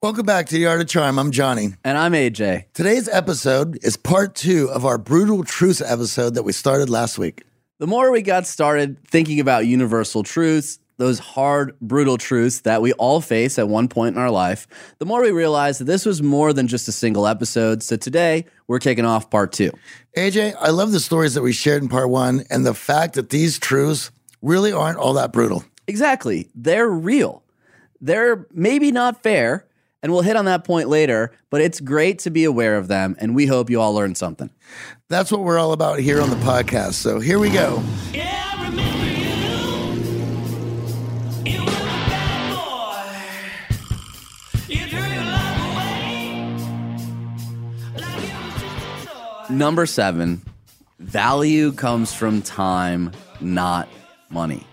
Welcome back to the Art of Charm. I'm Johnny. And I'm AJ. Today's episode is part two of our Brutal Truths episode that we started last week. The more we got started thinking about universal truths, those hard, brutal truths that we all face at one point in our life, the more we realized that this was more than just a single episode. So today, we're kicking off part two. AJ, I love the stories that we shared in part one and the fact that these truths really aren't all that brutal. Exactly. They're real. They're maybe not fair, and we'll hit on that point later, but it's great to be aware of them, and we hope you all learned something. That's what we're all about here on the podcast. So here we go. Number seven, value comes from time, not money.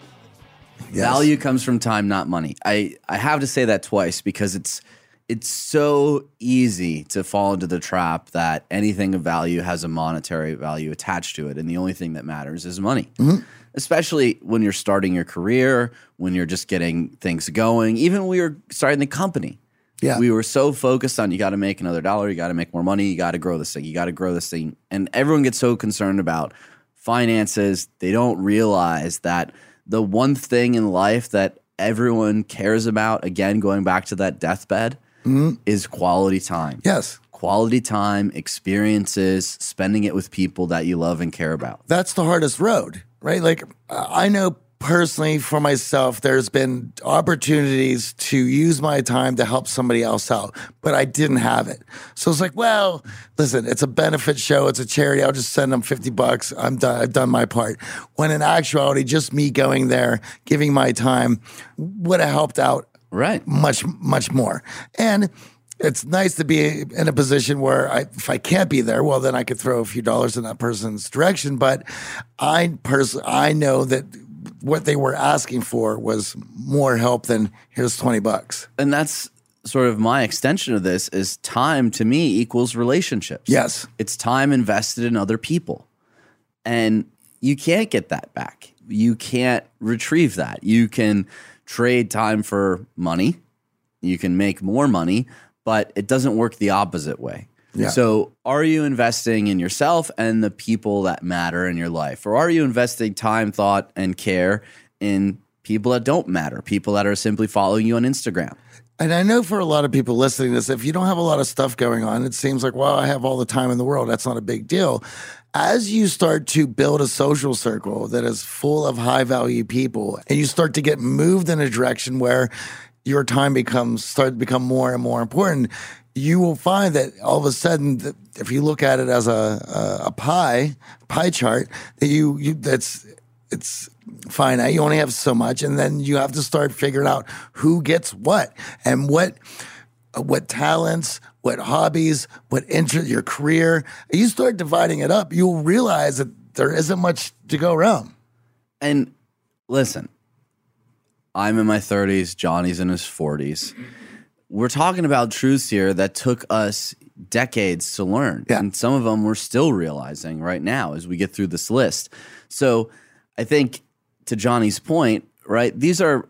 Yes. Value comes from time, not money. I, I have to say that twice because it's it's so easy to fall into the trap that anything of value has a monetary value attached to it, and the only thing that matters is money. Mm-hmm. Especially when you're starting your career, when you're just getting things going, even when we were starting the company. Yeah. We were so focused on you got to make another dollar, you got to make more money, you got to grow this thing, you got to grow this thing. And everyone gets so concerned about finances, they don't realize that the one thing in life that everyone cares about, again, going back to that deathbed, Mm-hmm. is quality time. Yes. Quality time, experiences, spending it with people that you love and care about. That's the hardest road, right? Like, I know personally for myself, there's been opportunities to use my time to help somebody else out, but I didn't have it. So it's like, well, listen, it's a benefit show, it's a charity. I'll just send them 50 bucks. I'm done. I've done my part. When in actuality, just me going there, giving my time would have helped out Right. much much more and it's nice to be in a position where I, if I can't be there, well, then I could throw a few dollars in that person's direction. But I pers- I know that what they were asking for was more help than here's twenty bucks. And that's sort of my extension of this is time to me equals relationships. Yes. It's time invested in other people. And you can't get that back. You can't retrieve that. You can trade time for money. You can make more money, but it doesn't work the opposite way. Yeah. So, are you investing in yourself and the people that matter in your life? Or are you investing time, thought, and care in people that don't matter, people that are simply following you on Instagram? And I know for a lot of people listening to this, if you don't have a lot of stuff going on, it seems like, well, I have all the time in the world. That's not a big deal. As you start to build a social circle that is full of high value people, and you start to get moved in a direction where your time becomes start to become more and more important, you will find that all of a sudden, if you look at it as a a, a pie pie chart, that you you that's it's finite. You only have so much, and then you have to start figuring out who gets what and what what talents, what hobbies, what interest, your career. You start dividing it up, you'll realize that there isn't much to go around. And listen, I'm in my 30s, Johnny's in his 40s. We're talking about truths here that took us decades to learn. Yeah. And some of them we're still realizing right now as we get through this list. So I think to Johnny's point, right, these are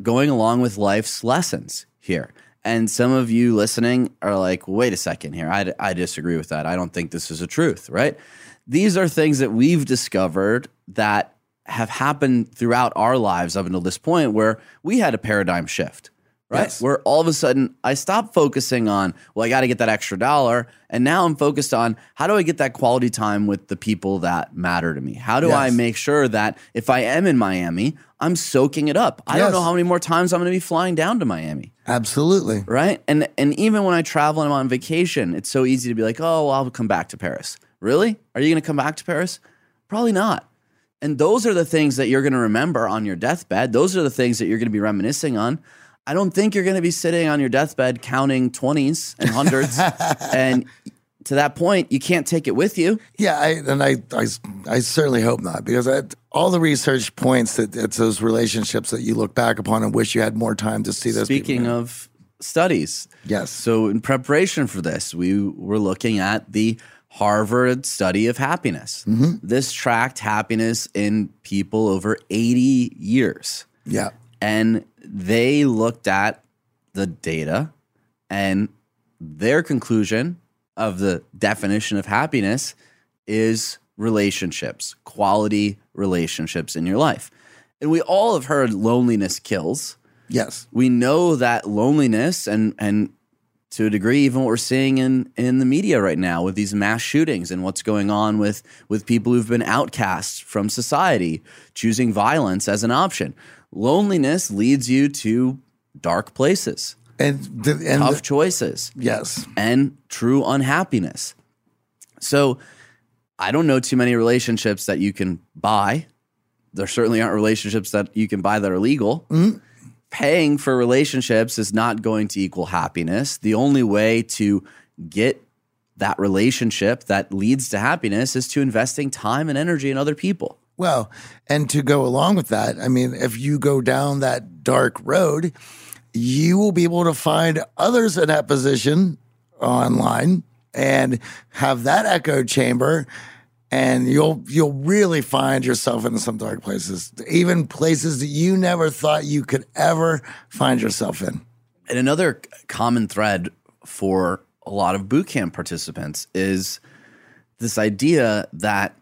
going along with life's lessons here. And some of you listening are like, wait a second here. I, I disagree with that. I don't think this is a truth, right? These are things that we've discovered that have happened throughout our lives up until this point where we had a paradigm shift, right? Yes. Where all of a sudden I stopped focusing on, well, I got to get that extra dollar. And now I'm focused on how do I get that quality time with the people that matter to me? How do I make sure that if I am in Miami, I'm soaking it up? I don't know how many more times I'm going to be flying down to Miami Absolutely. right? And and even when I travel and I'm on vacation, it's so easy to be like, oh, well, I'll come back to Paris. Really? Are you going to come back to Paris? Probably not. And those are the things that you're going to remember on your deathbed. Those are the things that you're going to be reminiscing on. I don't think you're going to be sitting on your deathbed counting 20s and hundreds. and to that point, you can't take it with you. Yeah, I, and I, I, I certainly hope not because I, all the research points that it's those relationships that you look back upon and wish you had more time to see those. Speaking people. of studies, yes. So in preparation for this, we were looking at the Harvard study of happiness. Mm-hmm. This tracked happiness in people over 80 years. yeah, And they looked at the data and their conclusion of the definition of happiness is relationships, quality relationships in your life. And we all have heard loneliness kills. yes, We know that loneliness and and to a degree even what we're seeing in in the media right now with these mass shootings and what's going on with with people who've been outcasts from society choosing violence as an option. Loneliness leads you to dark places, and the, and tough the- choices yes, and true unhappiness. So I don't know too many relationships that you can buy. There certainly aren't relationships that you can buy that are legal. Mm-hmm. Paying for relationships is not going to equal happiness. The only way to get that relationship that leads to happiness is to investing time and energy in other people. Well, and to go along with that, I mean, if you go down that dark road, you will be able to find others in that position online and have that echo chamber and you'll you'll really find yourself in some dark places, even places that you never thought you could ever find yourself in. And another common thread for a lot of boot camp participants is this idea that,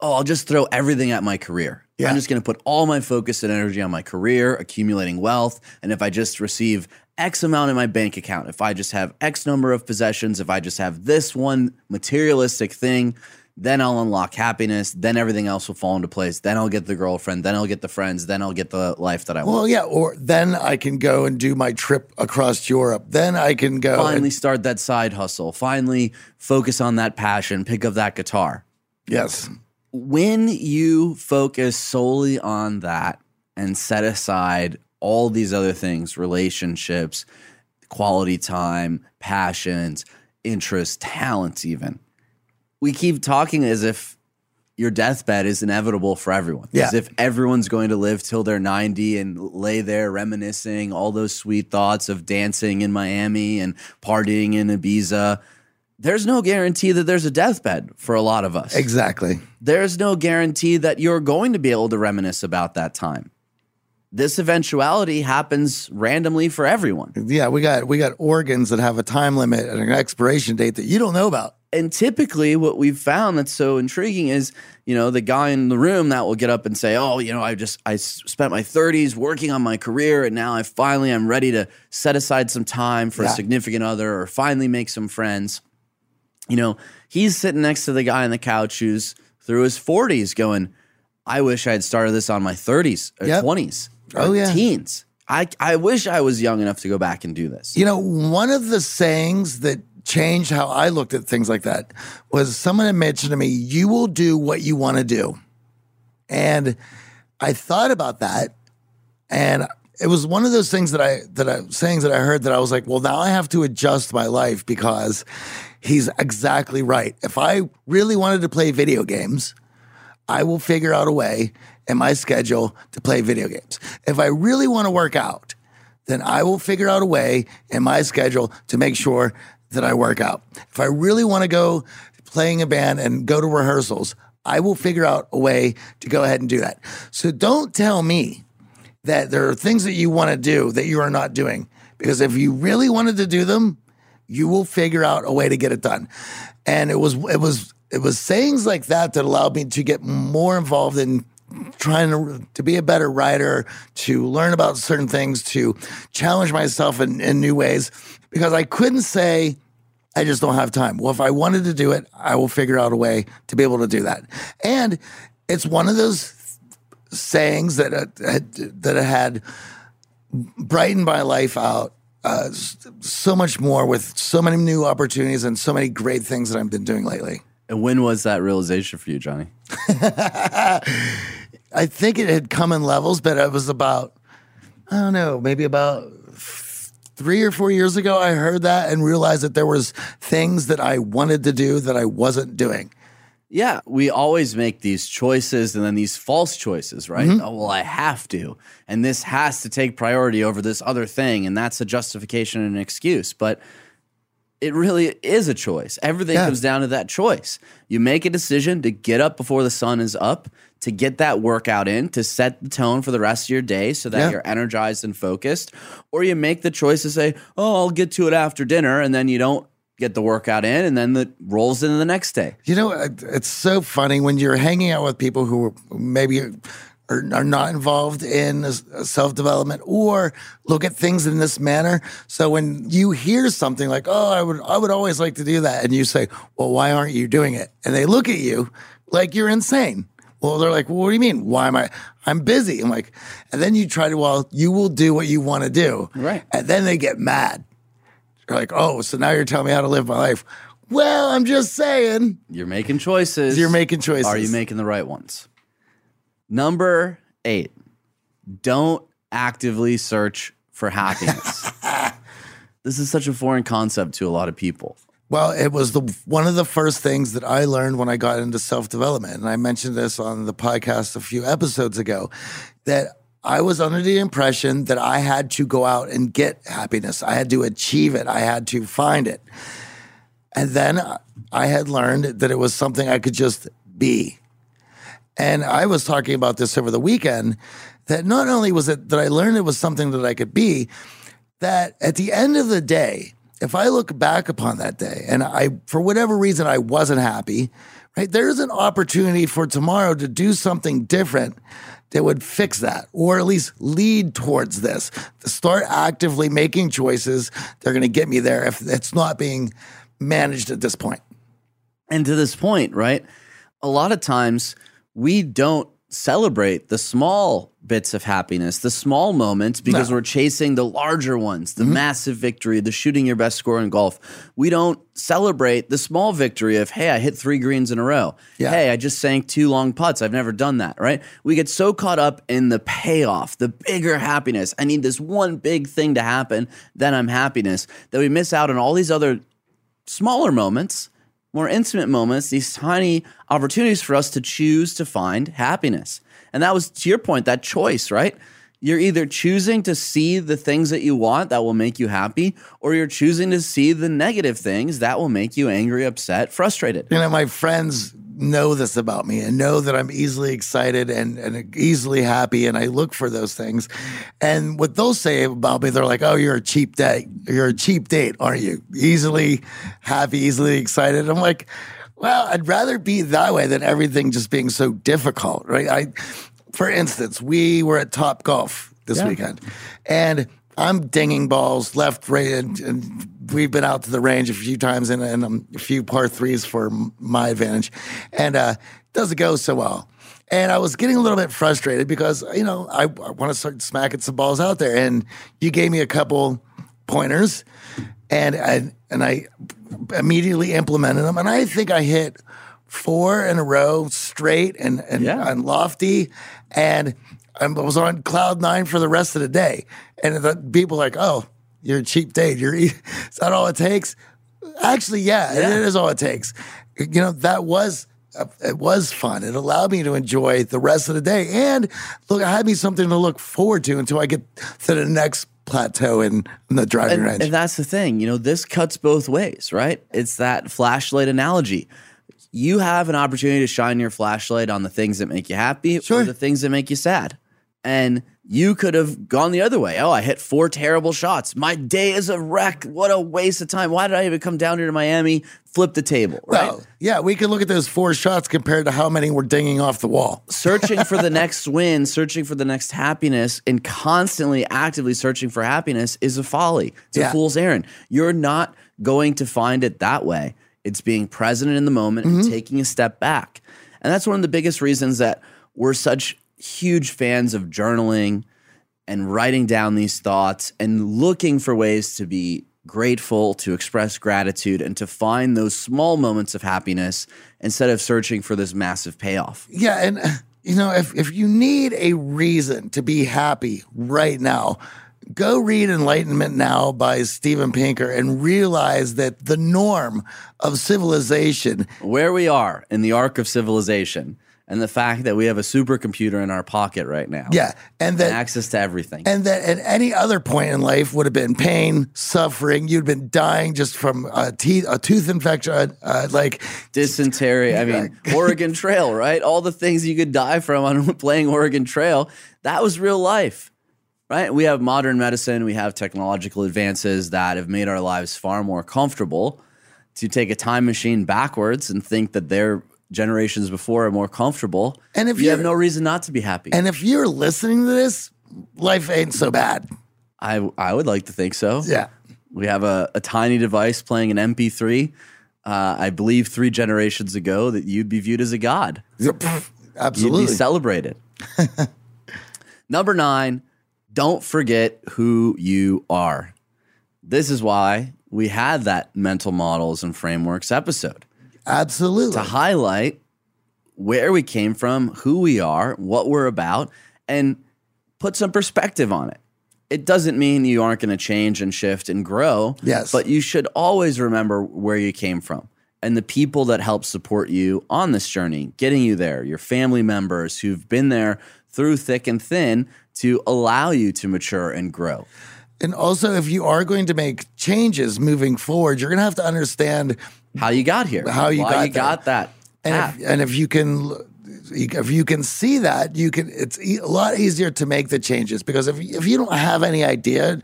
oh, I'll just throw everything at my career. Yeah. I'm just going to put all my focus and energy on my career, accumulating wealth. And if I just receive X amount in my bank account, if I just have X number of possessions, if I just have this one materialistic thing, then I'll unlock happiness. Then everything else will fall into place. Then I'll get the girlfriend. Then I'll get the friends. Then I'll get the life that I want. Well, yeah, or then I can go and do my trip across Europe. Then I can go and- finally start that side hustle, finally focus on that passion, pick up that guitar. yes. When you focus solely on that and set aside all these other things, relationships, quality time, passions, interests, talents, even, we keep talking as if your deathbed is inevitable for everyone. Yeah. As if everyone's going to live till they're 90 and lay there reminiscing all those sweet thoughts of dancing in Miami and partying in Ibiza. There's no guarantee that there's a deathbed for a lot of us. Exactly. There's no guarantee that you're going to be able to reminisce about that time. This eventuality happens randomly for everyone. Yeah, we got we got organs that have a time limit and an expiration date that you don't know about. and typically what we've found that's so intriguing is you know the guy in the room that will get up and say oh you know i just I spent my 30s working on my career and now i finally i'm ready to set aside some time for a significant other or finally make some friends you know he's sitting next to the guy on the couch who's through his 40s going i wish i had started this on my 30s or Yep. 20s or Oh, yeah. teens I, I wish I was young enough to go back and do this. You know, one of the sayings that changed how I looked at things like that was someone had mentioned to me, you will do what you want to do. And I thought about that and it was one of those things that I that I sayings that I heard that I was like, well, now I have to adjust my life because he's exactly right. If I really wanted to play video games, I will figure out a way in my schedule to play video games. If I really want to work out, then I will figure out a way in my schedule to make sure that I work out. If I really want to go playing a band and go to rehearsals, I will figure out a way to go ahead and do that. So don't tell me that there are things that you want to do that you are not doing because if you really wanted to do them, you will figure out a way to get it done. And it was it was it was sayings like that that allowed me to get more involved in trying to to be a better writer, to learn about certain things, to challenge myself in, in new ways. Because I couldn't say I just don't have time. Well, if I wanted to do it, I will figure out a way to be able to do that. And it's one of those sayings that uh, that had brightened my life out uh, so much more with so many new opportunities and so many great things that I've been doing lately. And when was that realization for you, Johnny? I think it had come in levels, but it was about, I don't know, maybe about three or four years ago, I heard that and realized that there was things that I wanted to do that I wasn't doing. Yeah, we always make these choices and then these false choices, right? Mm-hmm. Oh, well, I have to. And this has to take priority over this other thing. And that's a justification and an excuse. But it really is a choice. Everything Yeah. comes down to that choice. You make a decision to get up before the sun is up, to get that workout in, to set the tone for the rest of your day so that Yeah. you're energized and focused. Or you make the choice to say, oh, I'll get to it after dinner. And then you don't get the workout in. And then it rolls into the next day. You know, it's so funny when you're hanging out with people who maybe are, are not involved in self development or look at things in this manner. So when you hear something like, "Oh, I would, I would always like to do that," and you say, "Well, why aren't you doing it?" and they look at you like you're insane. Well, they're like, well, "What do you mean? Why am I? I'm busy." I'm like, and then you try to, well, you will do what you want to do, Right. And then they get mad. They're like, "Oh, so now you're telling me how to live my life." Well, I'm just saying. You're making choices. You're making choices. Are you making the right ones? Number eight, don't actively search for happiness. this is such a foreign concept to a lot of people. Well, it was the one of the first things that I learned when I got into self development, and I mentioned this on the podcast a few episodes ago. That I was under the impression that I had to go out and get happiness. I had to achieve it. I had to find it. And then I had learned that it was something I could just be. And I was talking about this over the weekend that not only was it that I learned it was something that I could be, that at the end of the day, if I look back upon that day and I, for whatever reason, I wasn't happy, right? There's an opportunity for tomorrow to do something different that would fix that or at least lead towards this. Start actively making choices, they're going to get me there if it's not being managed at this point. And to this point, right? A lot of times we don't celebrate the small bits of happiness, the small moments, because No. we're chasing the larger ones, the mm-hmm. massive victory, the shooting your best score in golf. We don't celebrate the small victory of, hey, I hit three greens in a row. Yeah. Hey, I just sank two long putts. I've never done that, right? We get so caught up in the payoff, the bigger happiness. I need this one big thing to happen, then I'm happiness, that we miss out on all these other smaller moments, more intimate moments, these tiny opportunities for us to choose to find happiness. And that was to your point, that choice, right? You're either choosing to see the things that you want that will make you happy, or you're choosing to see the negative things that will make you angry, upset, frustrated. You know, my friends know this about me and know that I'm easily excited and, and easily happy, and I look for those things. And what they'll say about me, they're like, "Oh, you're a cheap date. You're a cheap date, aren't you? Easily happy, easily excited." I'm like, "Well, I'd rather be that way than everything just being so difficult, right?" I, for instance, we were at Top Golf this weekend, and I'm dinging balls left, right, and, and we've been out to the range a few times and, and um, a few par threes for my advantage, and uh, doesn't go so well. And I was getting a little bit frustrated because you know I, I want to start smacking some balls out there, and you gave me a couple pointers, and I, and I immediately implemented them, and I think I hit four in a row straight and and, Yeah. and lofty, and I was on cloud nine for the rest of the day. And the people like, oh, you're a cheap date. You're e-" is that all it takes? Actually, yeah, Yeah. it is all it takes. You know, that was it was fun. It allowed me to enjoy the rest of the day, and look, I had me something to look forward to until I get to the next plateau in, in the driving And, range. and that's the thing, you know, this cuts both ways, right? It's that flashlight analogy. You have an opportunity to shine your flashlight on the things that make you happy Sure. or the things that make you sad. And you could have gone the other way. Oh, I hit four terrible shots. My day is a wreck. What a waste of time. Why did I even come down here to Miami? Flip the table, right? Well, yeah, we could look at those four shots compared to how many were dinging off the wall. searching for the next win, searching for the next happiness, and constantly actively searching for happiness is a folly. It's Yeah. a fool's errand. You're not going to find it that way. It's being present in the moment and mm-hmm. taking a step back. And that's one of the biggest reasons that we're such huge fans of journaling and writing down these thoughts and looking for ways to be grateful, to express gratitude, and to find those small moments of happiness instead of searching for this massive payoff. Yeah, and you know, if if you need a reason to be happy right now, go read Enlightenment Now by Steven Pinker and realize that the norm of civilization, Where we are in the arc of civilization and the fact that we have a supercomputer in our pocket right now. yeah, and And access to everything. and that at any other point in life would have been pain, suffering. You'd been dying just from a teeth, a tooth infection, uh, uh, like dysentery. I mean, Oregon Trail, right? All the things you could die from on playing Oregon Trail. That was real life, right? We have modern medicine, we have technological advances that have made our lives far more comfortable. To take a time machine backwards and think that their generations before are more comfortable, And if you have no reason not to be happy. And if you're listening to this, life ain't so bad. I I would like to think so. Yeah. We have a, a tiny device playing an MP3. Uh, I believe three generations ago that you'd be viewed as a god. You'd Absolutely. be celebrated. Number nine, don't forget who you are. This is why we had that mental models and frameworks episode Absolutely. to highlight where we came from, who we are, what we're about, and put some perspective on it. It doesn't mean you aren't going to change and shift and grow. Yes. But you should always remember where you came from and the people that help support you on this journey, getting you there, your family members who've been there through thick and thin to allow you to mature and grow. And also, if you are going to make changes moving forward, you're going to have to understand How you got here, How you got you got that. and if, and if you can if you can see that you can it's a lot easier to make the changes because if, if you don't have any idea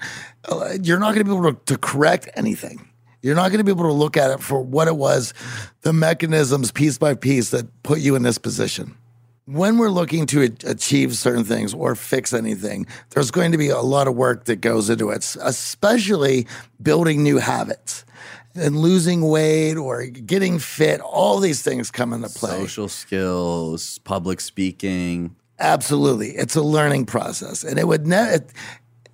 uh, you're not going to be able to, to correct anything. You're not going to be able to look at it for what it was the mechanisms piece by piece that put you in this position. When we're looking to achieve certain things or fix anything, there's going to be a lot of work that goes into it, especially building new habits and losing weight or getting fit. All these things come into play. social skills, public speaking. Absolutely. It's a learning process. And it would never it,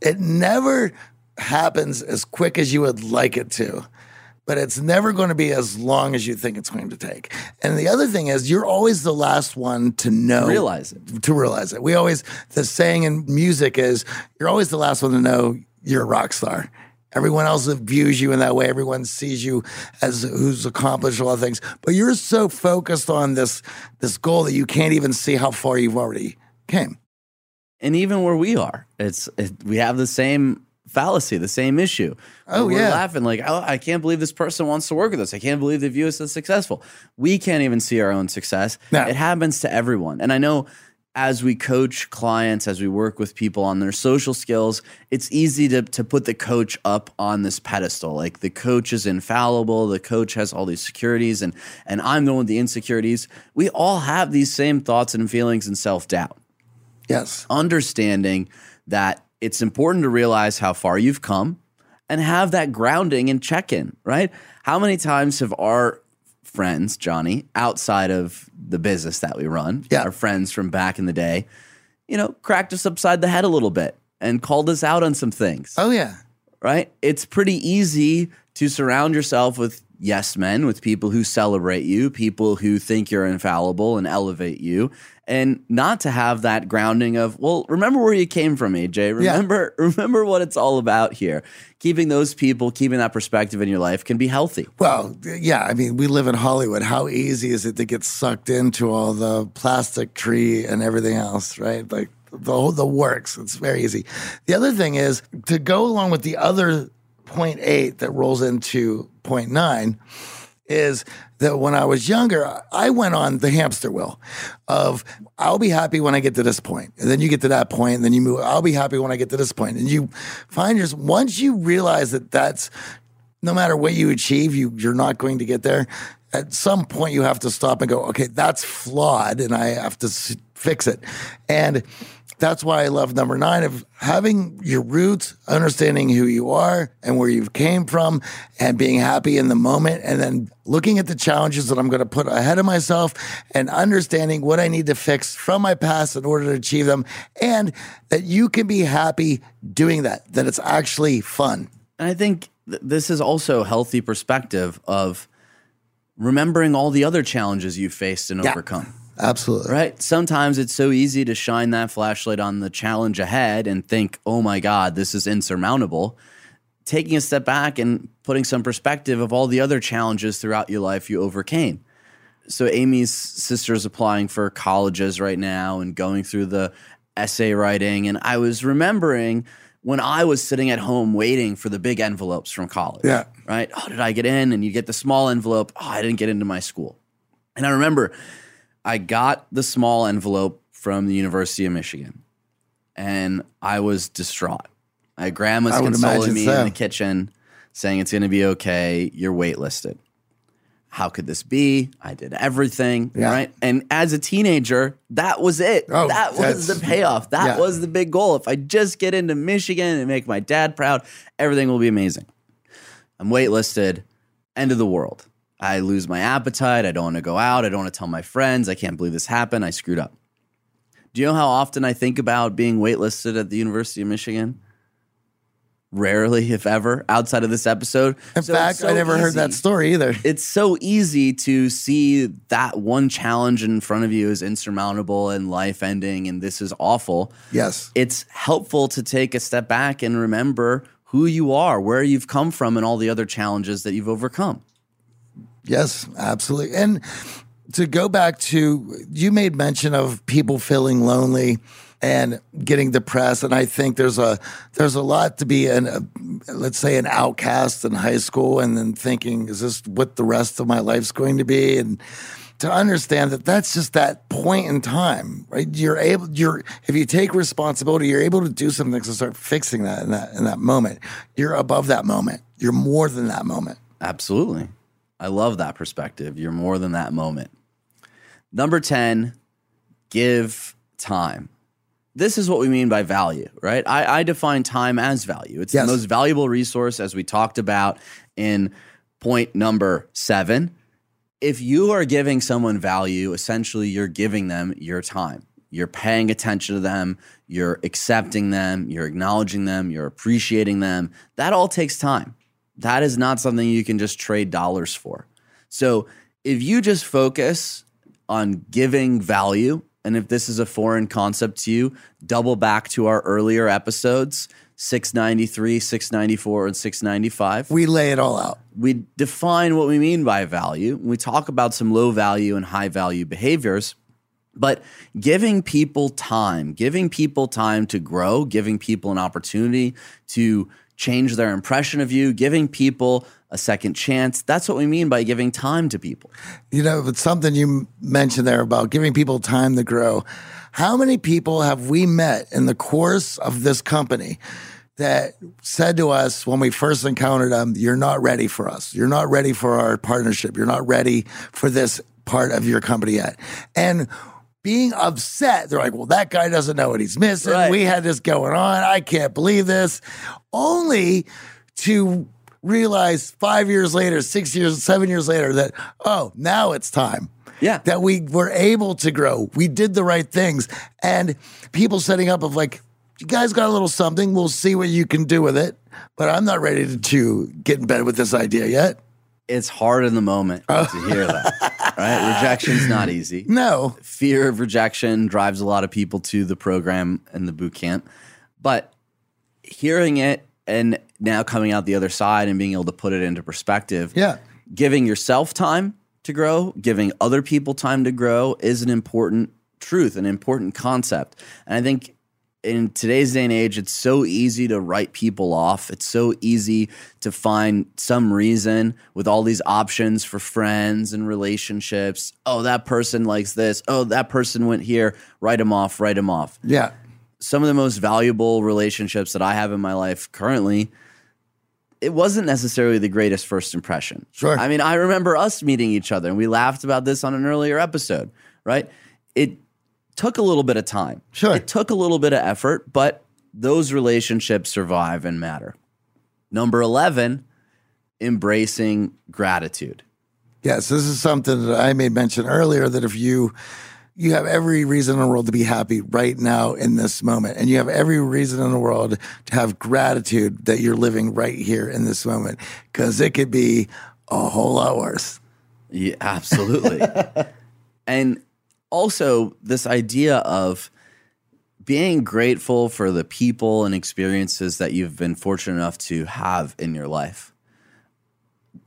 it never happens as quick as you would like it to. But it's never going to be as long as you think it's going to take. And the other thing is you're always the last one to know Realize it. to realize it. We always the saying in music is you're always the last one to know you're a rock star. Everyone else views you in that way. Everyone sees you as who's accomplished a lot of things, but you're so focused on this this goal that you can't even see how far you've already came. and even where we are, it's it, we have the same fallacy, the same issue. Oh, we're yeah. laughing like, oh, I can't believe this person wants to work with us. I can't believe they view us as successful. We can't even see our own success. No. It happens to everyone, and I know. As we coach clients, as we work with people on their social skills, it's easy to, to put the coach up on this pedestal. Like the coach is infallible, the coach has all these securities, and and I'm the one with the insecurities. We all have these same thoughts and feelings and self doubt Yes. understanding that it's important to realize how far you've come and have that grounding and check in, right? How many times have our friends, Johnny, outside of the business that we run, Yeah. our friends from back in the day, you know, cracked us upside the head a little bit and called us out on some things? Oh yeah. right? It's pretty easy to surround yourself with yes men, with people who celebrate you, people who think you're infallible and elevate you, and not to have that grounding of, well, remember where you came from, AJ. Remember, remember what it's all about here. Keeping those people, keeping that perspective in your life can be healthy. Well, yeah, I mean, we live in Hollywood. How easy is it to get sucked into all the plastic tree and everything else, right? Like the whole, the works. It's very easy. The other thing is to go along with the other point eight that rolls into point nine is that when I was younger, I went on the hamster wheel of I'll be happy when I get to this point. And then you get to that point, and then you move, I'll be happy when I get to this point. And you find yourself, once you realize that that's no matter what you achieve, you you're not going to get there. At some point, you have to stop and go, okay, that's flawed, and I have to fix it. And that's why I love number nine of having your roots, understanding who you are and where you came from, and being happy in the moment, and then looking at the challenges that I'm going to put ahead of myself, and understanding what I need to fix from my past in order to achieve them, and that you can be happy doing that. That it's actually fun. And I think th- this is also a healthy perspective of remembering all the other challenges you faced and Yeah. overcome. Absolutely. right? Sometimes it's so easy to shine that flashlight on the challenge ahead and think, oh my God, this is insurmountable. Taking a step back and putting some perspective of all the other challenges throughout your life you overcame. So, Amy's sister is applying for colleges right now and going through the essay writing. And I was remembering when I was sitting at home waiting for the big envelopes from college. Yeah. Right? Oh, did I get in? And you get the small envelope. Oh, I didn't get into my school. And I remember I got the small envelope from the University of Michigan and I was distraught. My grandma's consoling me so. in the kitchen, saying it's going to be okay. You're waitlisted. How could this be? I did everything, Yeah. right? And as a teenager, that was it. Oh, that was the payoff. That yeah. was the big goal. If I just get into Michigan and make my dad proud, everything will be amazing. I'm waitlisted. End of the world. I lose my appetite. I don't want to go out. I don't want to tell my friends. I can't believe this happened. I screwed up. Do you know how often I think about being waitlisted at the University of Michigan? Rarely, if ever, outside of this episode. In So fact, so I never heard that story either. It's so easy to see that one challenge in front of you is insurmountable and life ending, and this is awful Yes. it's helpful to take a step back and remember who you are, where you've come from, and all the other challenges that you've overcome. Yes, absolutely. And to go back to, you made mention of people feeling lonely and getting depressed, and I think there's a there's a lot to be an a, let's say an outcast in high school, and then thinking, is this what the rest of my life's going to be? And to understand that that's just that point in time, right? You're able, you're if you take responsibility, you're able to do something to start fixing that in that in that moment. You're above that moment. You're more than that moment. Absolutely. I love that perspective. You're more than that moment. Number 10, give time. This is what we mean by value, right? I, I define time as value. It's Yes. the most valuable resource, as we talked about in point number seven. If you are giving someone value, essentially you're giving them your time. You're paying attention to them, you're accepting them, you're acknowledging them, you're appreciating them. That all takes time. That is not something you can just trade dollars for. So if you just focus on giving value, and if this is a foreign concept to you, double back to our earlier episodes 693, 694, and 695 We lay it all out. we define what we mean by value. We talk about some low value and high value behaviors, but giving people time, giving people time to grow, giving people an opportunity to change their impression of you, giving people a second chance. That's what we mean by giving time to people. You know, it's something you mentioned there about giving people time to grow. How many people have we met in the course of this company that said to us when we first encountered them, You're not ready for us. You're not ready for our partnership. You're not ready for this part of your company yet. And being upset, they're like, Well, that guy doesn't know what he's missing. Right. We had this going on. I can't believe this. Only to realize five years later, six years, seven years later that, oh, now it's time. Yeah. That we were able to grow. We did the right things. And people setting up of like, you guys got a little something. We'll see what you can do with it. But I'm not ready to, to get in bed with this idea yet. It's hard in the moment to hear that, right? Uh, Rejection's not easy. No. fear of rejection drives a lot of people to the program and the boot camp. But hearing it and now coming out the other side and being able to put it into perspective, Yeah. giving yourself time to grow, giving other people time to grow is an important truth, an important concept. And I think in today's day and age, it's so easy to write people off. It's so easy to find some reason with all these options for friends and relationships. Oh, that person likes this. Oh, that person went here. Write them off, write them off Yeah. some of the most valuable relationships that I have in my life currently, it wasn't necessarily the greatest first impression. Sure. I mean, I remember us meeting each other and we laughed about this on an earlier episode, right? It took a little bit of time. Sure. It took a little bit of effort, but those relationships survive and matter. Number 11, embracing gratitude. Yes, this is something that I made mention earlier that if you you have every reason in the world to be happy right now in this moment and you have every reason in the world to have gratitude that you're living right here in this moment cuz it could be a whole lot worse. Yeah, absolutely. and also this idea of being grateful for the people and experiences that you've been fortunate enough to have in your life.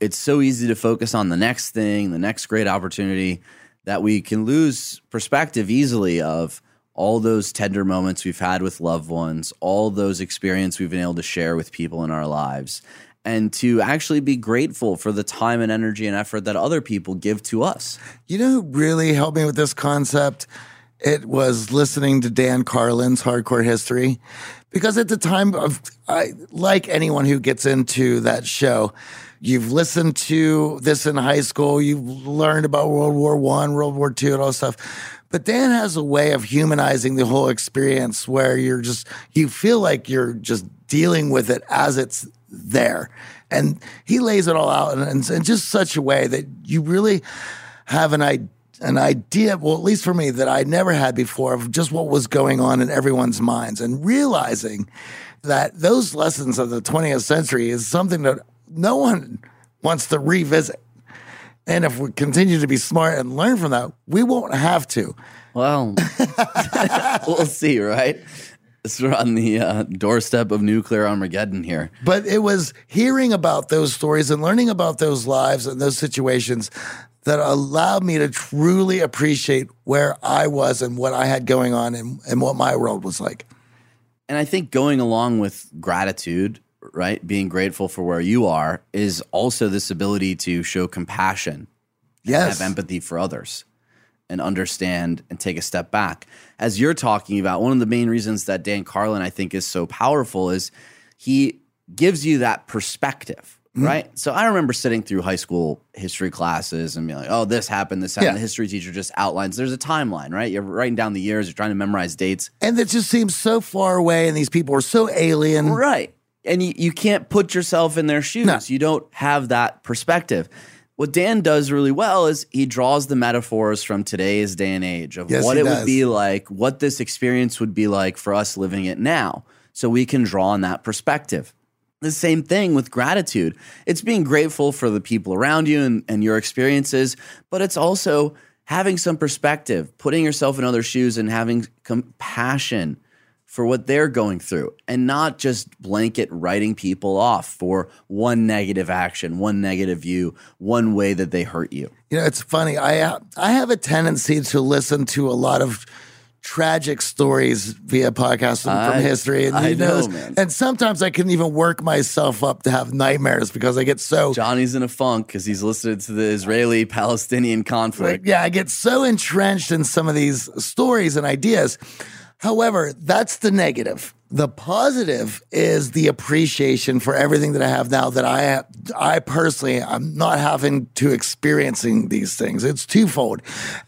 It's so easy to focus on the next thing, the next great opportunity, that we can lose perspective easily of all those tender moments we've had with loved ones, all those experiences we've been able to share with people in our lives, and to actually be grateful for the time and energy and effort that other people give to us. You know who really helped me with this concept? It was listening to Dan Carlin's Hardcore History. Because at the time of, I, like anyone who gets into that show, you've listened to this in high school, you've learned about World War One, World War Two, and all stuff. But Dan has a way of humanizing the whole experience where you're just, you feel like you're just dealing with it as it's there. And he lays it all out in, in, in just such a way that you really have an idea an idea, well, at least for me, that I never had before of just what was going on in everyone's minds and realizing that those lessons of the 20th century is something that no one wants to revisit. And if we continue to be smart and learn from that, we won't have to. Well, we'll see, right? We're on the uh, doorstep of nuclear Armageddon here. But it was hearing about those stories and learning about those lives and those situations that allowed me to truly appreciate where I was and what I had going on and, and what my world was like. And I think going along with gratitude, right, being grateful for where you are, is also this ability to show compassion, yes, have empathy for others, and understand and take a step back. As you're talking about, one of the main reasons that Dan Carlin I think is so powerful is he gives you that perspective Mm-hmm. Right. So I remember sitting through high school history classes and being like, oh, this happened, this happened. Yeah. The history teacher just outlines. There's a timeline, right? You're writing down the years, you're trying to memorize dates. And it just seems so far away, and these people are so alien. Right. And you, you can't put yourself in their shoes. No. You don't have that perspective. What Dan does really well is he draws the metaphors from today's day and age of yes, what it does. would be like, what this experience would be like for us living it now. So we can draw on that perspective. The same thing with gratitude. It's being grateful for the people around you and, and your experiences, but it's also having some perspective, putting yourself in other shoes and having compassion for what they're going through and not just blanket writing people off for one negative action, one negative view, one way that they hurt you. You know, it's funny. I uh, I have a tendency to listen to a lot of tragic stories via podcast from I, history and I know, and sometimes I can even work myself up to have nightmares because I get so Johnny's in a funk because he's listening to the Israeli Palestinian conflict. Like, yeah, I get so entrenched in some of these stories and ideas. However, that's the negative. The positive is the appreciation for everything that I have now that I I personally I'm not having to experiencing these things. It's twofold.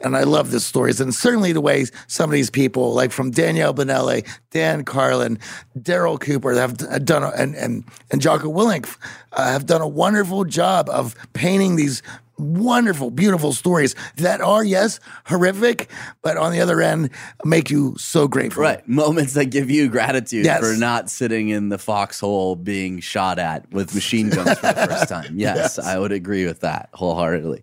And I love the stories. And certainly the way some of these people, like from Daniele Bolelli, Dan Carlin, Darryl Cooper, have done and and and Jocko Willink uh, have done a wonderful job of painting these wonderful, beautiful stories that are, yes, horrific, but on the other end, make you so grateful. Right. Moments that give you gratitude yes. for not sitting in the foxhole being shot at with machine guns for the first time. Yes, yes, I would agree with that wholeheartedly.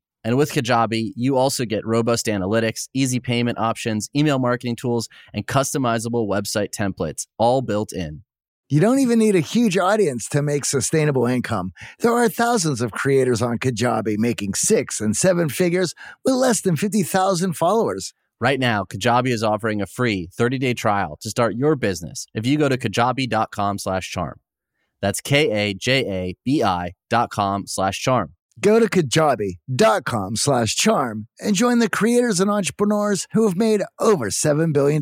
And with Kajabi, you also get robust analytics, easy payment options, email marketing tools, and customizable website templates, all built in. You don't even need a huge audience to make sustainable income. There are thousands of creators on Kajabi making six and seven figures with less than 50,000 followers. Right now, Kajabi is offering a free 30-day trial to start your business if you go to kajabi.com slash charm. That's K-A-J-A-B-I dot com slash charm. Go to kajabi.com slash charm and join the creators and entrepreneurs who have made over $7 billion.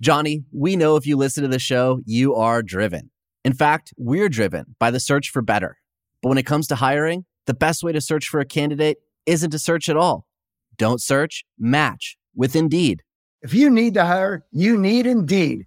Johnny, we know if you listen to the show, you are driven. In fact, we're driven by the search for better. But when it comes to hiring, the best way to search for a candidate isn't to search at all. Don't search, match with Indeed. If you need to hire, you need Indeed.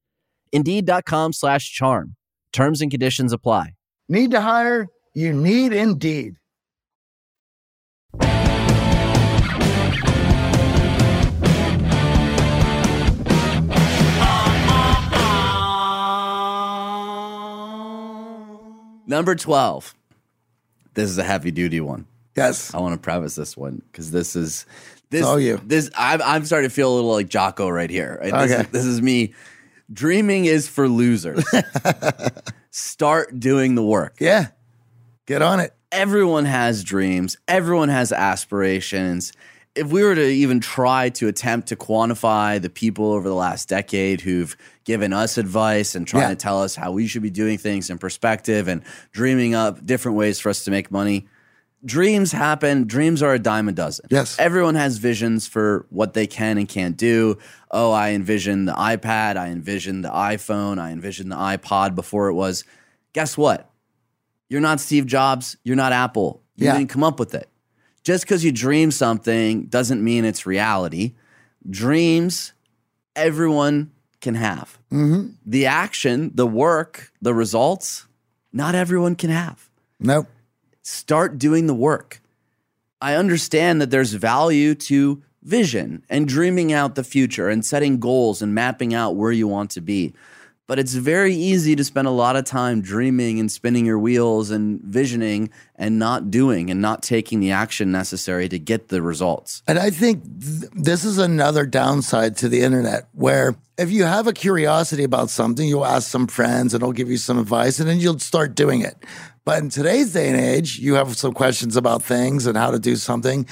Indeed.com slash charm. Terms and conditions apply. Need to hire? You need Indeed. Number 12. This is a heavy duty one. Yes. I want to preface this one because this is this. all you. This I'm, I'm starting to feel a little like Jocko right here. Right? This, Okay. is, this is me. Dreaming is for losers. Start doing the work. Yeah. Get on it. Everyone has dreams. Everyone has aspirations. If we were to even try to attempt to quantify the people over the last decade who've given us advice and trying Yeah. to tell us how we should be doing things in perspective and dreaming up different ways for us to make money, dreams happen. Dreams are a dime a dozen. Yes. Everyone has visions for what they can and can't do. Oh, I envision the iPad. I envision the iPhone. I envision the iPod before it was. Guess what? You're not Steve Jobs. You're not Apple. You Yeah. didn't come up with it. Just because you dream something doesn't mean it's reality. Dreams, everyone can have. Mm-hmm. The action, the work, the results, not everyone can have Nope. Start doing the work. I understand that there's value to vision and dreaming out the future and setting goals and mapping out where you want to be. But it's very easy to spend a lot of time dreaming and spinning your wheels and visioning and not doing and not taking the action necessary to get the results. And I think th- this is another downside to the internet where if you have a curiosity about something, you'll ask some friends and they'll give you some advice and then you'll start doing it. But in today's day and age, you have some questions about things and how to do something,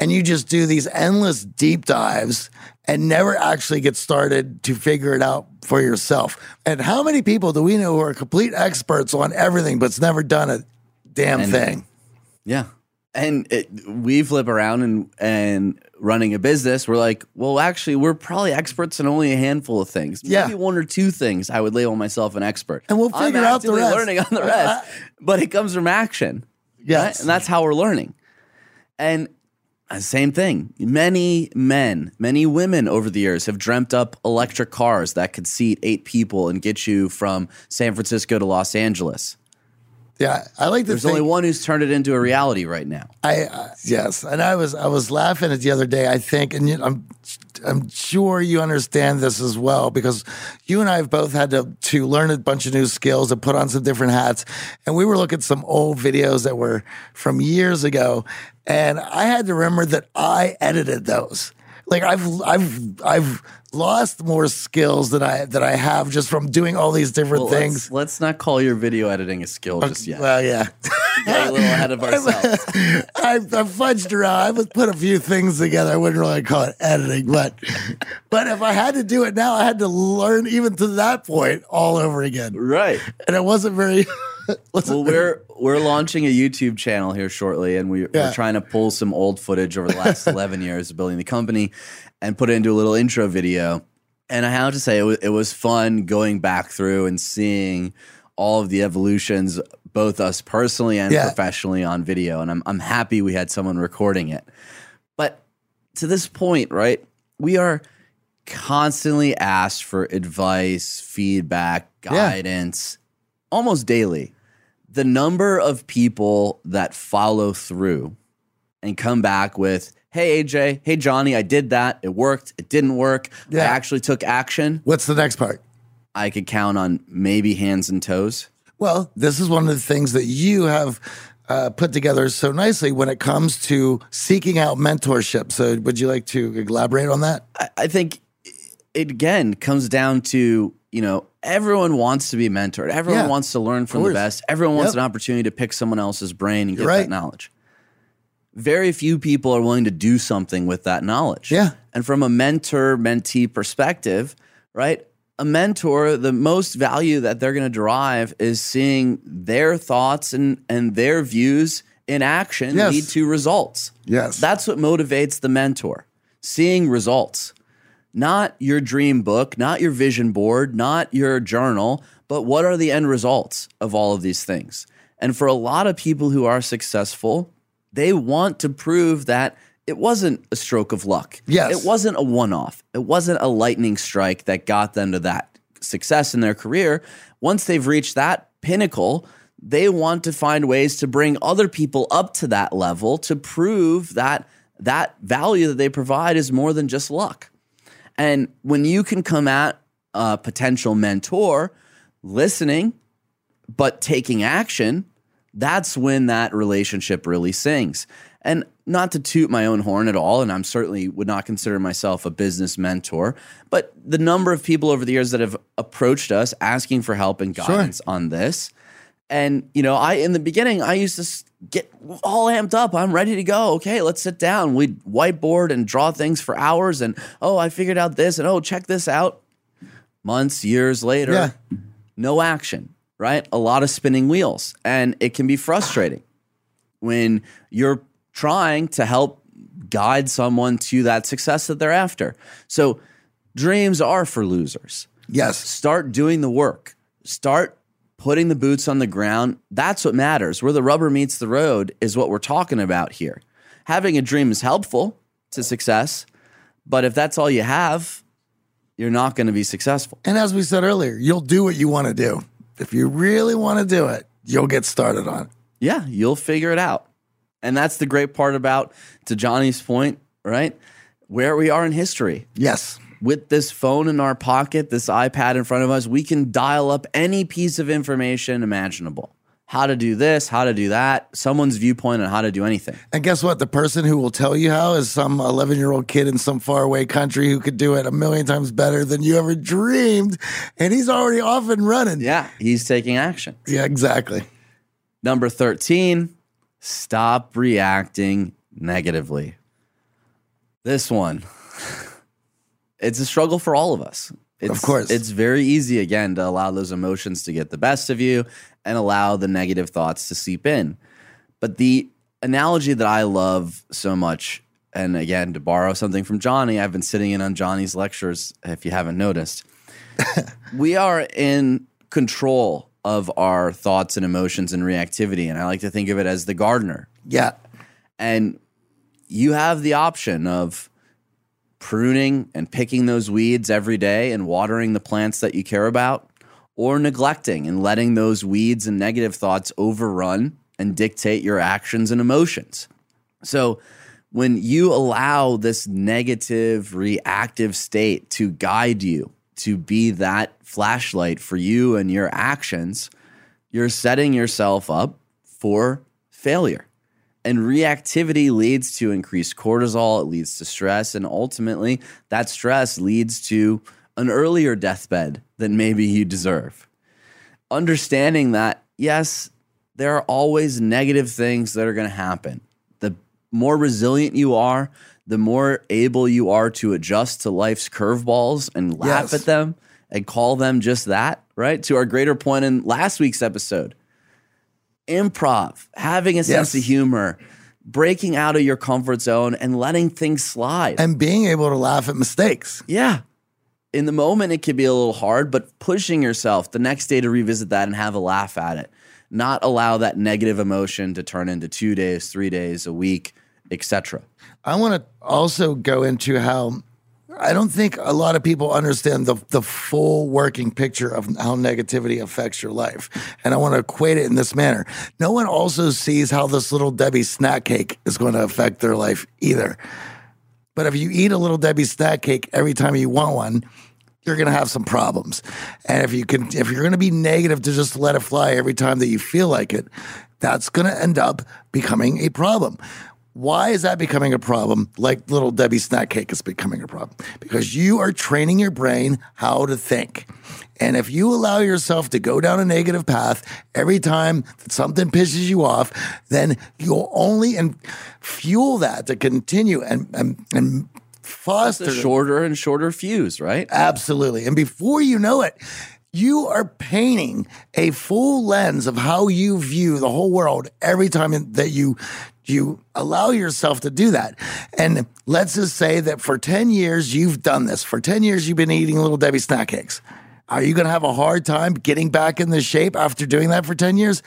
and you just do these endless deep dives and never actually get started to figure it out for yourself. And how many people do we know who are complete experts on everything but's never done a damn And- thing? Yeah. And it, we flip around and and running a business, we're like, well, actually, we're probably experts in only a handful of things. Yeah. Maybe one or two things I would label myself an expert. And we'll I'm figure out the rest. learning on the rest, but it comes from action. Yes. And that's how we're learning. And uh, same thing. Many men, many women over the years have dreamt up electric cars that could seat eight people and get you from San Francisco to Los Angeles. Yeah, I like to There's think only one who's turned it into a reality right now. I uh, yes, and I was I was laughing at the other day. I think, and you, I'm I'm sure you understand this as well because you and I have both had to to learn a bunch of new skills and put on some different hats. And we were looking at some old videos that were from years ago, and I had to remember that I edited those. Like I've I've I've lost more skills than I that I have just from doing all these different Well, things. Let's, let's not call your video editing a skill just yet. Well, yeah. A little ahead of ourselves. I, I fudged around. I put a few things together. I wouldn't really call it editing, but but if I had to do it now, I had to learn even to that point all over again, right. and it wasn't very. Well, we're we're launching a YouTube channel here shortly, and we, Yeah. we're trying to pull some old footage over the last eleven years of building the company, and put it into a little intro video. And I have to say, it was, it was fun going back through and seeing all of the evolutions, both us personally and Yeah. professionally on video. And I'm I'm happy we had someone recording it. But to this point, right, we are constantly asked for advice, feedback, guidance, almost daily. The number of people that follow through and come back with, hey, AJ, hey, Johnny, I did that. It worked. It didn't work. I actually took action. What's the next part? I could count on maybe hands and toes. Well, this is one of the things that you have uh, put together so nicely when it comes to seeking out mentorship. So, would you like to elaborate on that? I, I think it again comes down to you know everyone wants to be mentored. Everyone Yeah, wants to learn from the best. Everyone wants Yep. an opportunity to pick someone else's brain and get right. that knowledge. Very few people are willing to do something with that knowledge. Yeah. And from a mentor mentee perspective, right? A mentor, the most value that they're going to derive is seeing their thoughts and, and their views in action Yes. lead to results. Yes. That's what motivates the mentor seeing results, not your dream book, not your vision board, not your journal, but what are the end results of all of these things? And for a lot of people who are successful, they want to prove that it wasn't a stroke of luck. Yes. It wasn't a one off. It wasn't a lightning strike that got them to that success in their career. Once they've reached that pinnacle, they want to find ways to bring other people up to that level to prove that that value that they provide is more than just luck. And when you can come at a potential mentor listening, but taking action, that's when that relationship really sings. And not to toot my own horn at all, and I'm certainly would not consider myself a business mentor, but the number of people over the years that have approached us asking for help and guidance on this. And you know, I in the beginning I used to get all amped up. I'm ready to go. Okay, let's sit down. We'd whiteboard and draw things for hours. And oh, I figured out this. And oh, check this out. Months, years later, Yeah. no action. Right? A lot of spinning wheels, and it can be frustrating when you're trying to help guide someone to that success that they're after. So, dreams are for losers Yes. start doing the work start putting the boots on the ground that's what matters where the rubber meets the road is what we're talking about here having a dream is helpful to success but if that's all you have you're not going to be successful And as we said earlier, you'll do what you want to do. If you really want to do it, you'll get started on it. yeah you'll figure it out and that's the great part about to johnny's point right where we are in history Yes. With this phone in our pocket, this iPad in front of us, we can dial up any piece of information imaginable. How to do this, how to do that, someone's viewpoint on how to do anything. And guess what? The person who will tell you how is some 11 year old kid in some faraway country who could do it a million times better than you ever dreamed. And he's already off and running. Yeah, he's taking action. Yeah, exactly. Number 13, stop reacting negatively. This one, it's a struggle for all of us. It's, Of course. It's very easy, again, to allow those emotions to get the best of you and allow the negative thoughts to seep in. But the analogy that I love so much, and again, to borrow something from Johnny, I've been sitting in on Johnny's lectures, if you haven't noticed. we are in control of our thoughts and emotions and reactivity. And I like to think of it as the gardener. Yeah. And you have the option of pruning and picking those weeds every day and watering the plants that you care about, or neglecting and letting those weeds and negative thoughts overrun and dictate your actions and emotions. So, when you allow this negative, reactive state to guide you, to be that flashlight for you and your actions, you're setting yourself up for failure. And reactivity leads to increased cortisol, it leads to stress, and ultimately, that stress leads to an earlier deathbed than maybe you deserve. Understanding that, yes, there are always negative things that are going to happen. The more resilient you are, the more able you are to adjust to life's curveballs and laugh Yes. at them and call them just that, right? To our greater point in last week's episode improv, having a sense of humor, breaking out of your comfort zone and letting things slide. And being able to laugh at mistakes. yeah. In the moment, it can be a little hard, but pushing yourself the next day to revisit that and have a laugh at it, not allow that negative emotion to turn into two days, three days, a week, etc. I want to also go into how I don't think a lot of people understand the the full working picture of how negativity affects your life. And I want to equate it in this manner. No one also sees how this little Debbie snack cake is going to affect their life either. But if you eat a little Debbie snack cake every time you want one, you're going to have some problems. And if you can if you're going to be negative to just let it fly every time that you feel like it, that's going to end up becoming a problem. Why is that becoming a problem? Like little Debbie snack cake is becoming a problem because you are training your brain how to think. And if you allow yourself to go down a negative path every time that something pisses you off, then you'll only and fuel that to continue and and, and foster shorter and shorter fuse, right? Absolutely. And before you know it, you are painting a full lens of how you view the whole world every time that you you allow yourself to do that. And let's just say that for 10 years you've done this. For 10 years you've been eating little Debbie snack cakes. Are you going to have a hard time getting back in the shape after doing that for 10 years?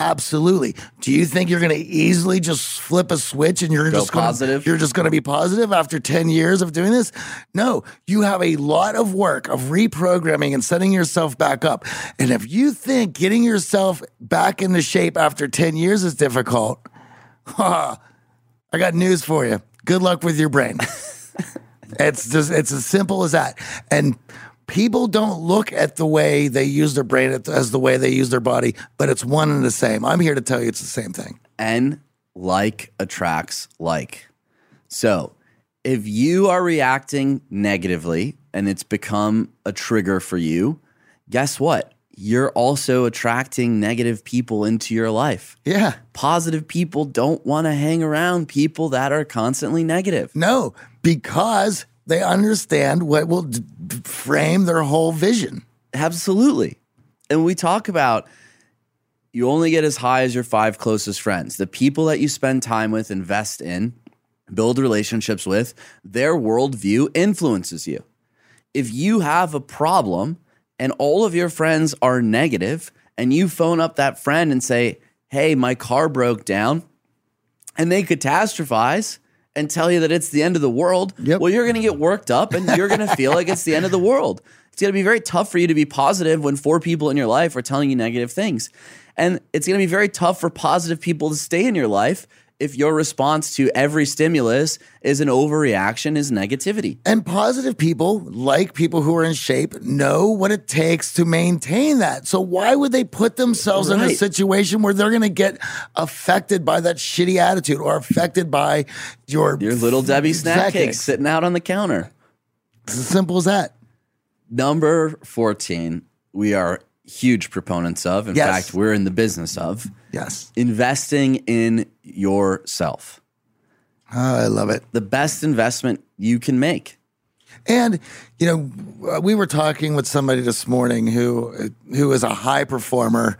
Absolutely. Do you think you're going to easily just flip a switch and you're Go just gonna, positive? You're just going to be positive after 10 years of doing this? No, you have a lot of work of reprogramming and setting yourself back up. And if you think getting yourself back into shape after 10 years is difficult, I got news for you. Good luck with your brain. it's just it's as simple as that. And people don't look at the way they use their brain as the way they use their body, but it's one and the same. I'm here to tell you it's the same thing. and like attracts like. So, if you are reacting negatively and it's become a trigger for you, guess what? You're also attracting negative people into your life. Yeah. Positive people don't want to hang around people that are constantly negative. No, because they understand what will d- frame their whole vision. Absolutely. And we talk about you only get as high as your five closest friends. The people that you spend time with, invest in, build relationships with, their worldview influences you. If you have a problem and all of your friends are negative, and you phone up that friend and say, Hey, my car broke down, and they catastrophize and tell you that it's the end of the world, Yep. well, you're going to get worked up and you're going to feel like it's the end of the world. It's going to be very tough for you to be positive when four people in your life are telling you negative things. And it's going to be very tough for positive people to stay in your life if your response to every stimulus is an overreaction, is negativity. And positive people, like people who are in shape, know what it takes to maintain that. So why would they put themselves in a situation where they're going to get affected by that shitty attitude or affected by your Your little Debbie snack Snack cake sitting out on the counter. It's as simple as that. Number 14, we are huge proponents of. In Yes. fact, we're in the business of Yes. investing in yourself. Oh, I love it. The best investment you can make. And you know, uh, we were talking with somebody this morning who uh, who is a high performer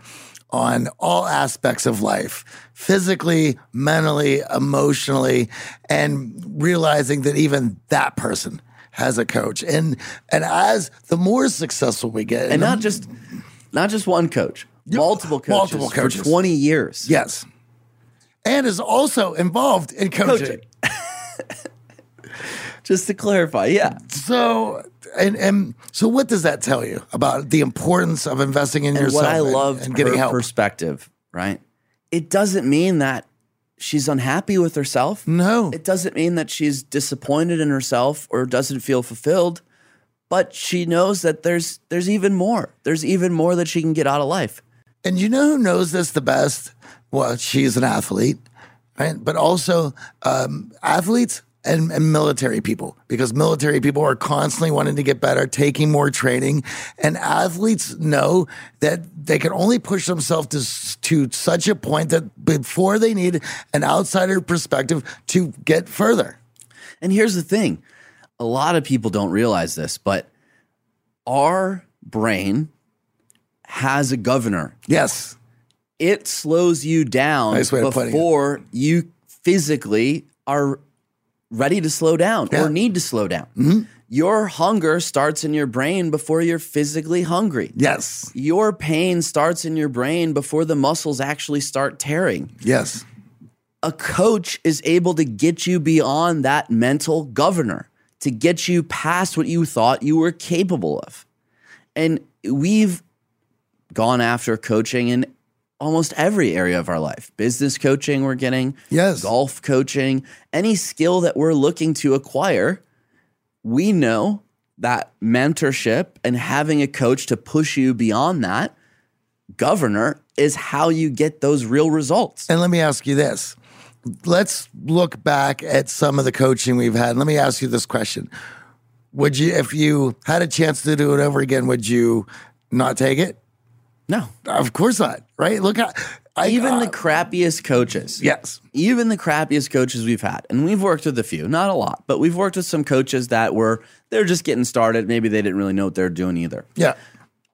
on all aspects of life, physically, mentally, emotionally, and realizing that even that person has a coach. And and as the more successful we get, And the- not just not just one coach, multiple coaches, multiple coaches. for 20 years. yes, and is also involved in coaching. Coaching. Just to clarify, yeah. So and and so, what does that tell you about the importance of investing in And yourself? what I and- and getting help? perspective, right? It doesn't mean that she's unhappy with herself. No. It doesn't mean that she's disappointed in herself or doesn't feel fulfilled, but she knows that there's there's even more. There's even more that she can get out of life. And you know who knows this the best? Well, she's an athlete. right? But also um, athletes and, and military people, because military people are constantly wanting to get better, taking more training, and athletes know that they can only push themselves to to such a point that before they need an outsider perspective to get further. And here's the thing a lot of people don't realize this, but our brain has a governor. Yes. It slows you down Nice way of putting it. before you physically are ready to slow down Yeah. or need to slow down. Mm-hmm. Your hunger starts in your brain before you're physically hungry. Yes. Your pain starts in your brain before the muscles actually start tearing. Yes. a coach is able to get you beyond that mental governor, to get you past what you thought you were capable of. And we've gone after coaching in almost every area of our life business coaching, we're getting, Yes. golf coaching, any skill that we're looking to acquire. We know that mentorship and having a coach to push you beyond that governor is how you get those real results. And let me ask you this. Let's look back at some of the coaching we've had. Let me ask you this question. Would you, if you had a chance to do it over again, would you not take it? No. Of course not, right? Look at I, even the uh, crappiest coaches. yes, Even the crappiest coaches we've had. And we've worked with a few, not a lot, but we've worked with some coaches that were they're just getting started. Maybe they didn't really know what they're doing either. yeah,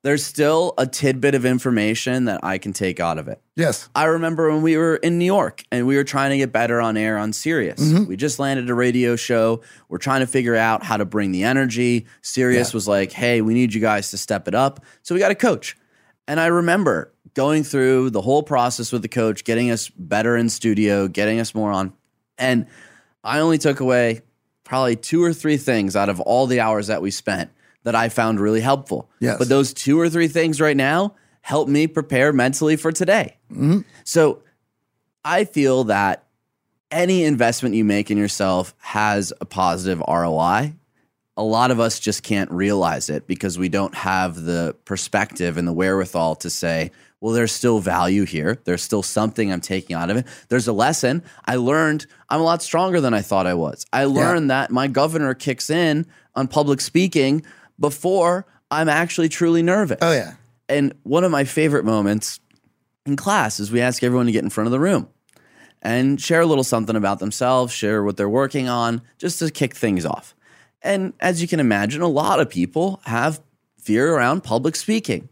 There's still a tidbit of information that I can take out of it. yes, I remember when we were in New York and we were trying to get better on air on Sirius. We just landed a radio show. We're trying to figure out how to bring the energy. Sirius Yeah. was like, hey, we need you guys to step it up. So we got a coach. And I remember going through the whole process with the coach, getting us better in studio, getting us more on. And I only took away probably two or three things out of all the hours that we spent that I found really helpful. Yes. But those two or three things right now help me prepare mentally for today. Mm-hmm. So I feel that any investment you make in yourself has a positive ROI. A lot of us just can't realize it because we don't have the perspective and the wherewithal to say, well, there's still value here. There's still something I'm taking out of it. There's a lesson. I learned I'm a lot stronger than I thought I was. I learned that my governor kicks in on public speaking before I'm actually truly nervous. oh yeah, And one of my favorite moments in class is we ask everyone to get in front of the room and share a little something about themselves, share what they're working on, just to kick things off. And as you can imagine, a lot of people have fear around public speaking.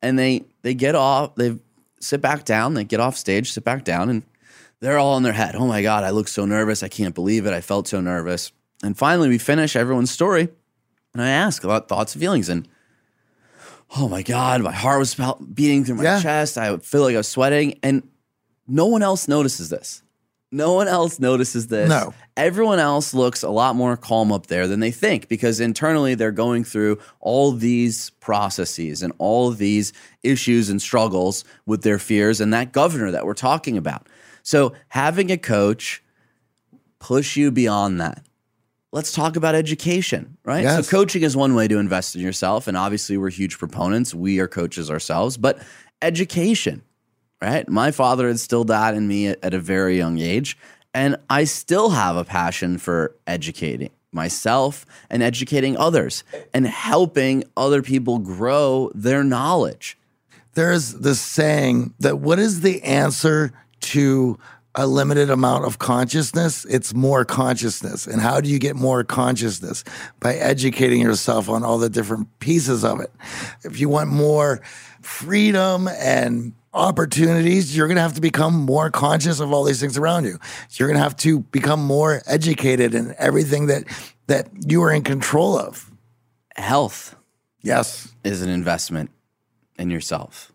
And they they get off, they sit back down, they get off stage, sit back down, and they're all in their head. Oh my God, I look so nervous. I can't believe it. I felt so nervous. And finally, we finish everyone's story. And I ask about thoughts and feelings. And oh my God, my heart was beating through my Yeah. chest. I feel like I was sweating. And no one else notices this. No one else notices this. No. Everyone else looks a lot more calm up there than they think because internally they're going through all these processes and all these issues and struggles with their fears and that governor that we're talking about. So having a coach push you beyond that. Let's talk about education, right? Yes. So coaching is one way to invest in yourself and obviously we're huge proponents. We are coaches ourselves, but education right? My father instilled that in me at, at a very young age. And I still have a passion for educating myself and educating others and helping other people grow their knowledge. there's this saying that what is the answer to a limited amount of consciousness? It's more consciousness. And how do you get more consciousness? By educating yourself on all the different pieces of it. If you want more freedom and opportunities, you're going to have to become more conscious of all these things around you. You're going to have to become more educated in everything that that you are in control of. Health Yes. is an investment in yourself.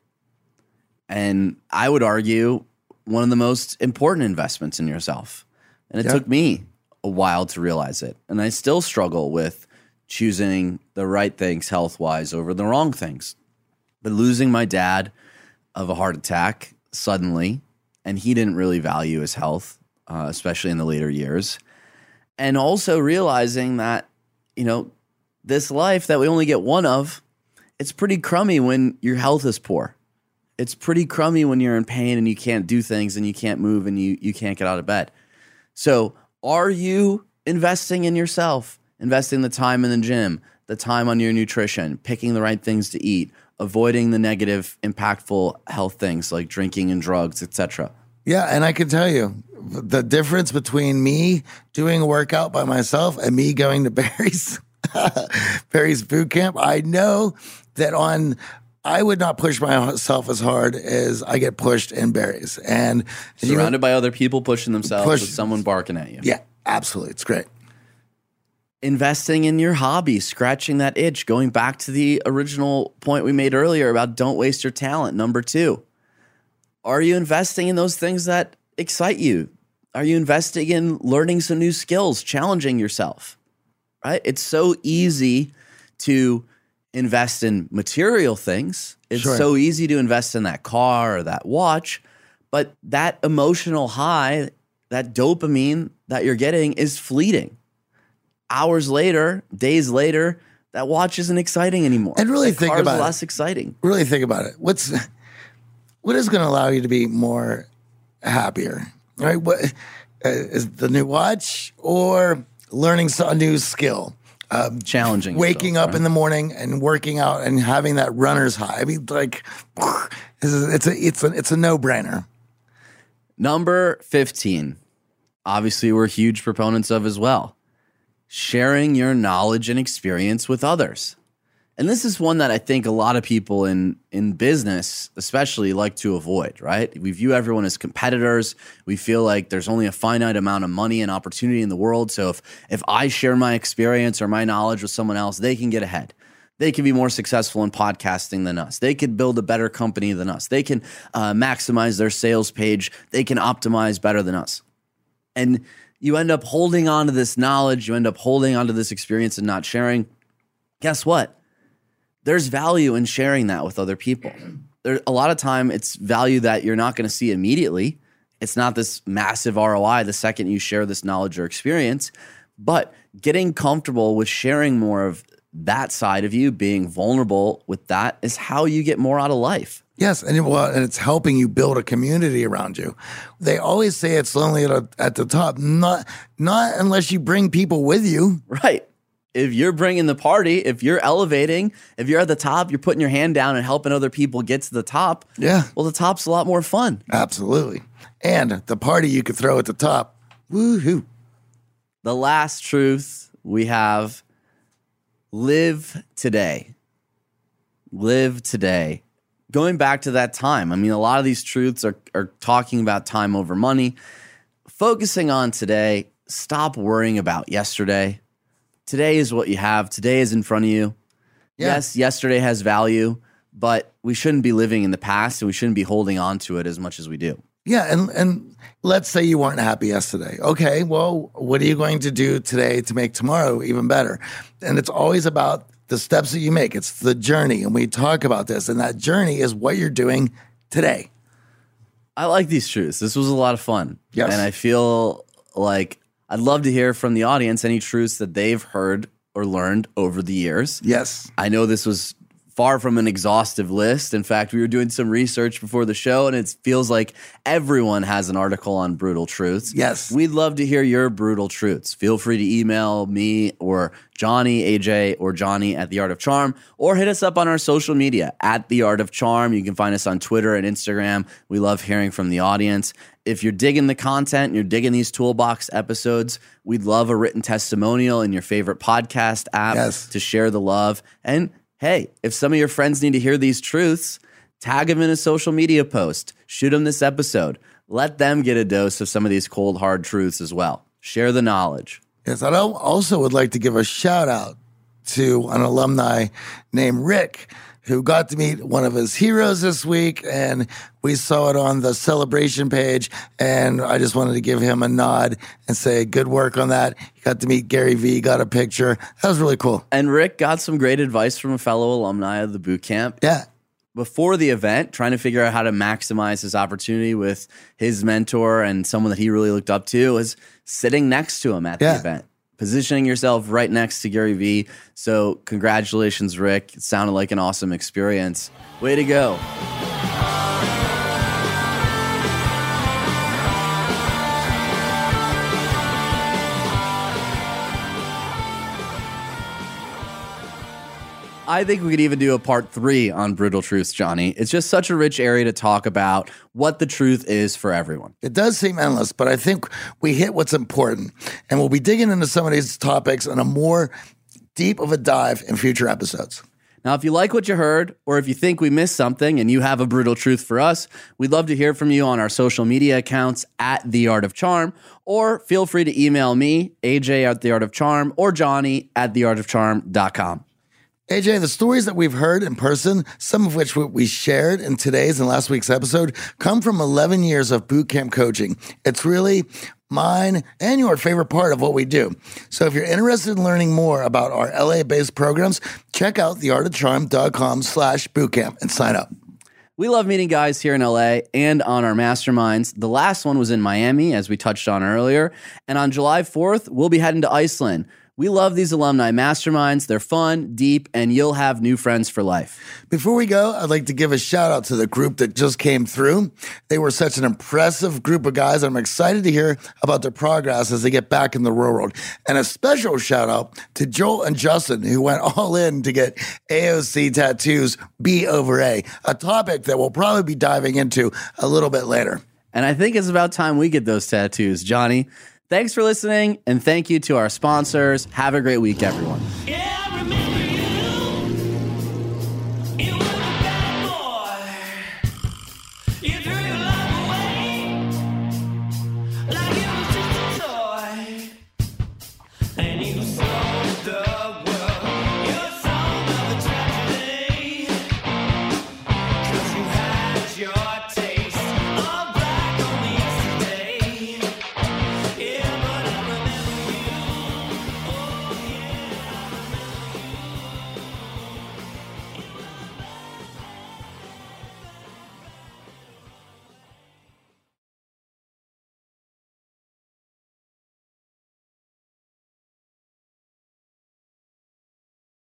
And I would argue one of the most important investments in yourself. And it Yeah. took me a while to realize it. And I still struggle with choosing the right things health wise over the wrong things. But losing my dad of a heart attack suddenly, and he didn't really value his health, uh, especially in the later years. And also realizing that, you know, this life that we only get one of, it's pretty crummy when your health is poor. It's pretty crummy when you're in pain and you can't do things and you can't move and you you can't get out of bed. So, are you investing in yourself? Investing the time in the gym, the time on your nutrition, picking the right things to eat, avoiding the negative, impactful health things like drinking and drugs, etc. Yeah, and I can tell you the difference between me doing a workout by myself and me going to Barry's Barry's boot camp. I know that on I would not push myself as hard as I get pushed in Barry's, and surrounded you, by other people pushing themselves push, with someone barking at you. Yeah, absolutely, it's great. Investing in your hobby, scratching that itch, going back to the original point we made earlier about don't waste your talent. Number two, are you investing in those things that excite you? Are you investing in learning some new skills, challenging yourself? Right? It's so easy to invest in material things. It's sure. so easy to invest in that car or that watch, but that emotional high, that dopamine that you're getting is fleeting. Hours later, days later, that watch isn't exciting anymore. And really that think about less exciting. Really think about it. What's what is going to allow you to be more happier? Right? What uh, is the new watch or learning a new skill? Um, Challenging. Waking yourself, up right? in the morning and working out and having that runner's high. I mean, like, it's a it's a it's a no brainer. Number fifteen. Obviously, we're huge proponents of as well. Sharing your knowledge and experience with others. And this is one that I think a lot of people in in business especially like to avoid, right? We view everyone as competitors. We feel like there's only a finite amount of money and opportunity in the world. So if if I share my experience or my knowledge with someone else, they can get ahead. They can be more successful in podcasting than us. They can build a better company than us. They can uh, maximize their sales page. They can optimize better than us. And you end up holding on to this knowledge. You end up holding on to this experience and not sharing. Guess what? there's value in sharing that with other people. There, a lot of time, it's value that you're not going to see immediately. It's not this massive ROI the second you share this knowledge or experience, but getting comfortable with sharing more of that side of you, being vulnerable with that, is how you get more out of life. Yes, and, well, and it's helping you build a community around you. They always say it's lonely at, a, at the top, not not unless you bring people with you. Right if you're bringing the party, if you're elevating, if you're at the top, you're putting your hand down and helping other people get to the top. Yeah. Well, the top's a lot more fun. Absolutely. And the party you could throw at the top. Woohoo. The last truth we have live today. Live today. Going back to that time, I mean, a lot of these truths are, are talking about time over money. Focusing on today, stop worrying about yesterday today is what you have. Today is in front of you. Yeah. Yes, yesterday has value, but we shouldn't be living in the past and we shouldn't be holding on to it as much as we do. Yeah, and and let's say you weren't happy yesterday. Okay, well, what are you going to do today to make tomorrow even better? And it's always about the steps that you make. It's the journey, and we talk about this, and that journey is what you're doing today. I like these truths. This was a lot of fun. Yes. And I feel like I'd love to hear from the audience any truths that they've heard or learned over the years. Yes. I know this was far from an exhaustive list. In fact, we were doing some research before the show, and it feels like everyone has an article on brutal truths. Yes. We'd love to hear your brutal truths. Feel free to email me or Johnny, AJ, or Johnny at The Art of Charm, or hit us up on our social media at The Art of Charm. You can find us on Twitter and Instagram. We love hearing from the audience. If you're digging the content and you're digging these toolbox episodes, we'd love a written testimonial in your favorite podcast app yes. to share the love. And hey, if some of your friends need to hear these truths, tag them in a social media post, shoot them this episode. Let them get a dose of some of these cold, hard truths as well. Share the knowledge. Yes, I also would like to give a shout out to an alumni named Rick who got to meet one of his heroes this week, and we saw it on the celebration page. And I just wanted to give him a nod and say, good work on that. He got to meet Gary Vee, got a picture. That was really cool. And Rick got some great advice from a fellow alumni of the boot camp. Yeah. Before the event, trying to figure out how to maximize his opportunity with his mentor and someone that he really looked up to, was sitting next to him at yeah. the event positioning yourself right next to Gary Vee. So, congratulations, Rick. It sounded like an awesome experience. Way to go. I think we could even do a part three on brutal truths, Johnny. It's just such a rich area to talk about what the truth is for everyone. It does seem endless, but I think we hit what's important. And we'll be digging into some of these topics in a more deep of a dive in future episodes. Now, if you like what you heard, or if you think we missed something and you have a brutal truth for us, we'd love to hear from you on our social media accounts at The Art of Charm, or feel free to email me, AJ at The Art of Charm, or Johnny at TheArtOfCharm.com. AJ, the stories that we've heard in person, some of which we shared in today's and last week's episode, come from 11 years of boot camp coaching. It's really mine and your favorite part of what we do. So if you're interested in learning more about our LA-based programs, check out theartofcharm.com slash bootcamp and sign up. We love meeting guys here in LA and on our masterminds. The last one was in Miami, as we touched on earlier. And on July 4th, we'll be heading to Iceland we love these alumni masterminds. They're fun, deep, and you'll have new friends for life. Before we go, I'd like to give a shout out to the group that just came through. They were such an impressive group of guys. I'm excited to hear about their progress as they get back in the real world. And a special shout out to Joel and Justin, who went all in to get AOC tattoos B over A, a topic that we'll probably be diving into a little bit later. And I think it's about time we get those tattoos, Johnny. Thanks for listening, and thank you to our sponsors. Have a great week, everyone.